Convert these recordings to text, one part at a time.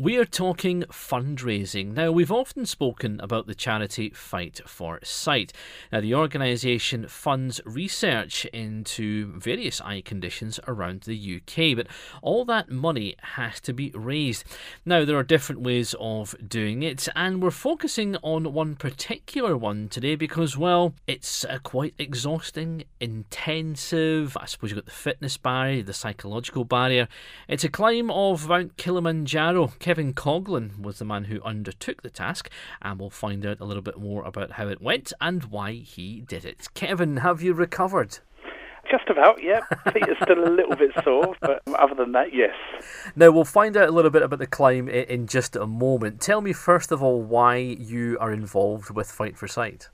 We are talking fundraising. Now, we've often spoken about the charity Fight for Sight. Now, the organisation funds research into various eye conditions around the UK, but all that money has to be raised. Now, there are different ways of doing it, and we're focusing on one particular one today because, well, it's uh, quite exhausting, intensive. I suppose you've got the fitness barrier, the psychological barrier. It's a climb of Mount Kilimanjaro. Kevin Coghlan was the man who undertook the task, and we'll find out a little bit more about how it went and why he did it. Kevin, have you recovered? Just about, yeah. Feet are still a little bit sore, but other than that, yes. Now, we'll find out a little bit about the climb in just a moment. Tell me, first of all, why you are involved with Fight for Sight.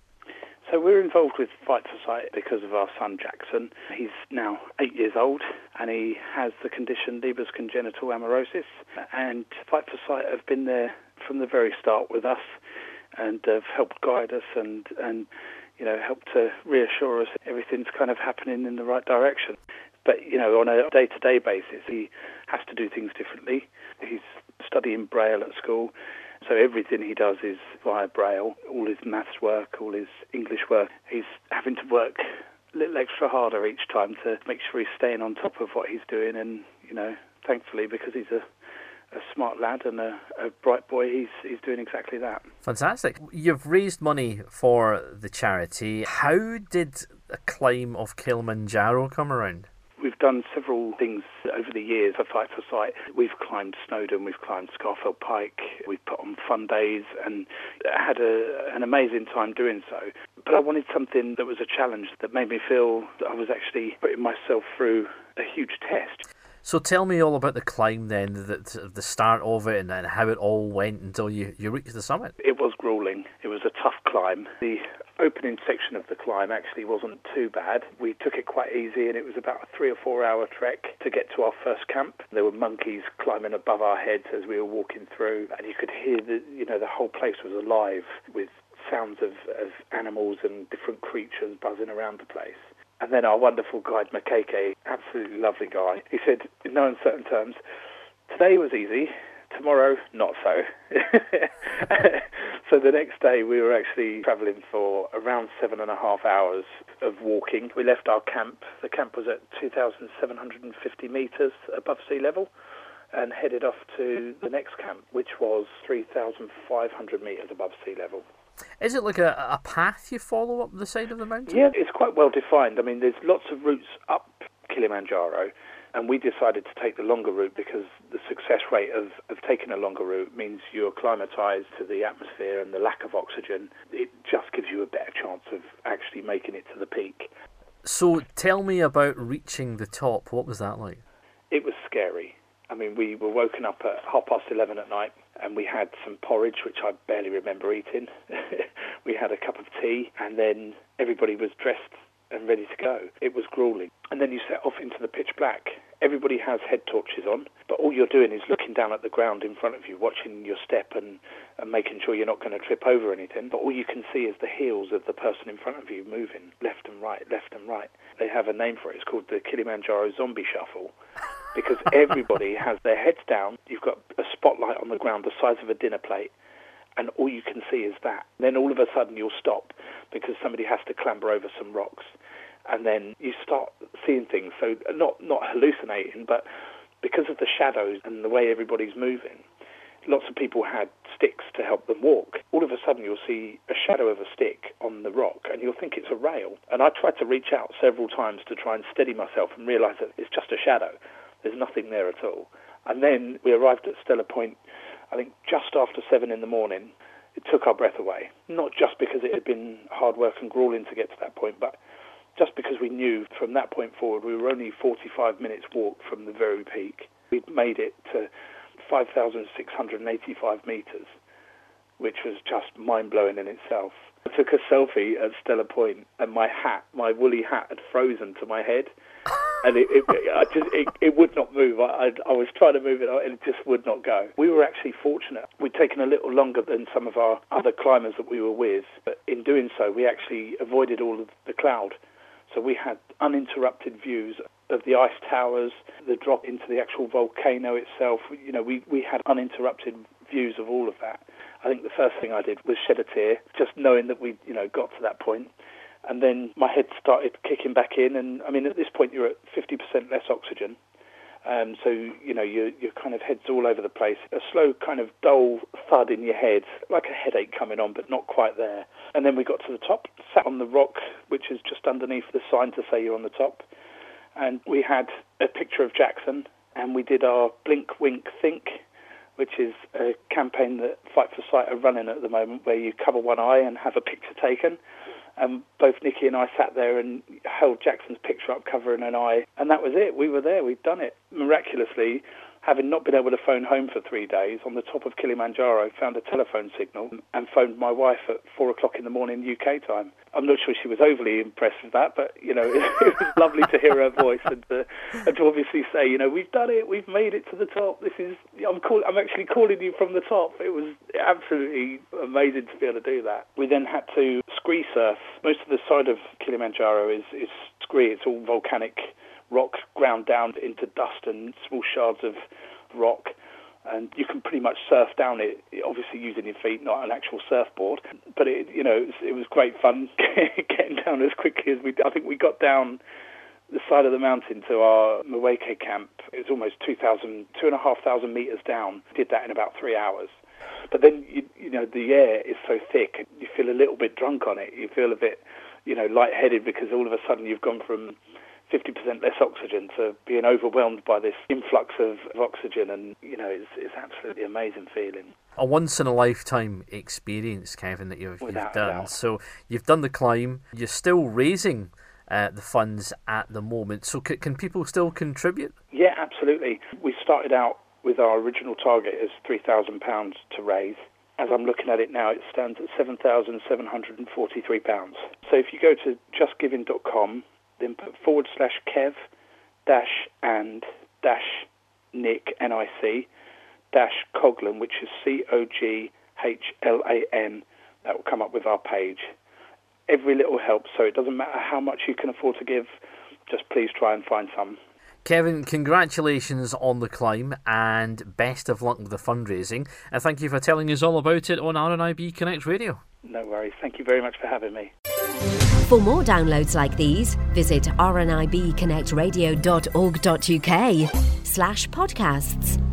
So we're involved with Fight for Sight because of our son Jackson. He's now eight years old and he has the condition Leber's congenital amaurosis. And Fight for Sight have been there from the very start with us and have helped guide us and, and you know, helped to reassure us everything's kind of happening in the right direction. But, you know, on a day to day basis, he has to do things differently. He's studying Braille at school. So everything he does is via Braille. All his maths work, all his English work. He's having to work a little extra harder each time to make sure he's staying on top of what he's doing. And you know, thankfully, because he's a a smart lad and a, a, bright boy, he's he's doing exactly that. Fantastic! You've raised money for the charity. How did a climb of Kilimanjaro come around? Done several things over the years for Fight for Sight. We've climbed Snowdon, we've climbed Scafell Pike, we've put on fun days and had a, an amazing time doing so. But I wanted something that was a challenge that made me feel that I was actually putting myself through a huge test. So tell me all about the climb then, the, the start of it, and, and how it all went until you, you reached the summit. It was grueling. It was a tough climb. The opening section of the climb actually wasn't too bad. We took it quite easy, and it was about a three or four hour trek to get to our first camp. There were monkeys climbing above our heads as we were walking through, and you could hear the you know the whole place was alive with sounds of, of animals and different creatures buzzing around the place. And then our wonderful guide, Makeke, absolutely lovely guy, he said, in no uncertain terms, today was easy, tomorrow not so. so the next day we were actually travelling for around seven and a half hours of walking. We left our camp. The camp was at 2,750 metres above sea level and headed off to the next camp, which was 3,500 metres above sea level. Is it like a, a path you follow up the side of the mountain? Yeah, it's quite well defined. I mean, there's lots of routes up Kilimanjaro, and we decided to take the longer route because the success rate of, of taking a longer route means you're acclimatized to the atmosphere and the lack of oxygen. It just gives you a better chance of actually making it to the peak. So tell me about reaching the top. What was that like? It was scary. I mean, we were woken up at half past 11 at night and we had some porridge, which I barely remember eating. we had a cup of tea, and then everybody was dressed and ready to go. It was grueling. And then you set off into the pitch black. Everybody has head torches on, but all you're doing is looking down at the ground in front of you, watching your step and, and making sure you're not going to trip over anything. But all you can see is the heels of the person in front of you moving left and right, left and right. They have a name for it. It's called the Kilimanjaro Zombie Shuffle because everybody has their heads down. You've got a spotlight on the ground the size of a dinner plate, and all you can see is that. Then all of a sudden you'll stop because somebody has to clamber over some rocks, and then you start seeing things. So not not hallucinating, but because of the shadows and the way everybody's moving, lots of people had sticks to help them walk. All of a sudden, you'll see a shadow of a stick on the rock, and you'll think it's a rail. And I tried to reach out several times to try and steady myself and realise that it's just a shadow. There's nothing there at all. And then we arrived at Stella Point, I think just after seven in the morning. It took our breath away. Not just because it had been hard work and grueling to get to that point, but just because we knew from that point forward we were only 45 minutes walk from the very peak. We'd made it to 5,685 metres, which was just mind blowing in itself. I took a selfie at Stella Point, and my hat, my woolly hat, had frozen to my head and it, it, I just, it, it would not move. I, I, I, was trying to move it, and it just would not go. We were actually fortunate. We'd taken a little longer than some of our other climbers that we were with, but in doing so, we actually avoided all of the cloud. So we had uninterrupted views of the ice towers, the drop into the actual volcano itself. You know, we, we had uninterrupted views of all of that. I think the first thing I did was shed a tear, just knowing that we, you know, got to that point. And then my head started kicking back in, and I mean, at this point, you're at 50% less oxygen. Um, so, you know, your, your kind of head's all over the place. A slow kind of dull thud in your head, like a headache coming on, but not quite there. And then we got to the top, sat on the rock, which is just underneath the sign to say you're on the top. And we had a picture of Jackson, and we did our Blink, Wink, Think, which is a campaign that Fight for Sight are running at the moment, where you cover one eye and have a picture taken. And both Nikki and I sat there and held Jackson's picture up, covering an eye, and that was it. We were there. We'd done it. Miraculously, having not been able to phone home for three days, on the top of Kilimanjaro, found a telephone signal and phoned my wife at four o'clock in the morning UK time. I'm not sure she was overly impressed with that, but you know, it, it was lovely to hear her voice and to, and to obviously say, you know, we've done it, we've made it to the top. This is, I'm call, I'm actually calling you from the top. It was absolutely amazing to be able to do that. We then had to scree surf. Most of the side of Kilimanjaro is is scree. It's all volcanic rock ground down into dust and small shards of rock. And you can pretty much surf down it, obviously using your feet, not an actual surfboard. But it, you know, it was, it was great fun getting down as quickly as we. I think we got down the side of the mountain to our Mweka camp. It was almost 2,000, 2,500 meters down. Did that in about three hours. But then, you, you know, the air is so thick, you feel a little bit drunk on it. You feel a bit, you know, lightheaded because all of a sudden you've gone from 50% less oxygen to being overwhelmed by this influx of, of oxygen. And, you know, it's, it's absolutely amazing feeling. A once in a lifetime experience, Kevin, that you've, you've done. So you've done the climb, you're still raising. Uh, the funds at the moment. So, c- can people still contribute? Yeah, absolutely. We started out with our original target as £3,000 to raise. As I'm looking at it now, it stands at £7,743. So if you go to justgiving.com then put forward slash Kev dash and dash Nick N I C dash Coghlan, which is C O G H L A N. That will come up with our page. Every little helps, so it doesn't matter how much you can afford to give. Just please try and find some. Kevin, congratulations on the climb and best of luck with the fundraising. And thank you for telling us all about it on RNIB Connect Radio. No worries. Thank you very much for having me. For more downloads like these, visit rnibconnectradio.org.uk slash podcasts.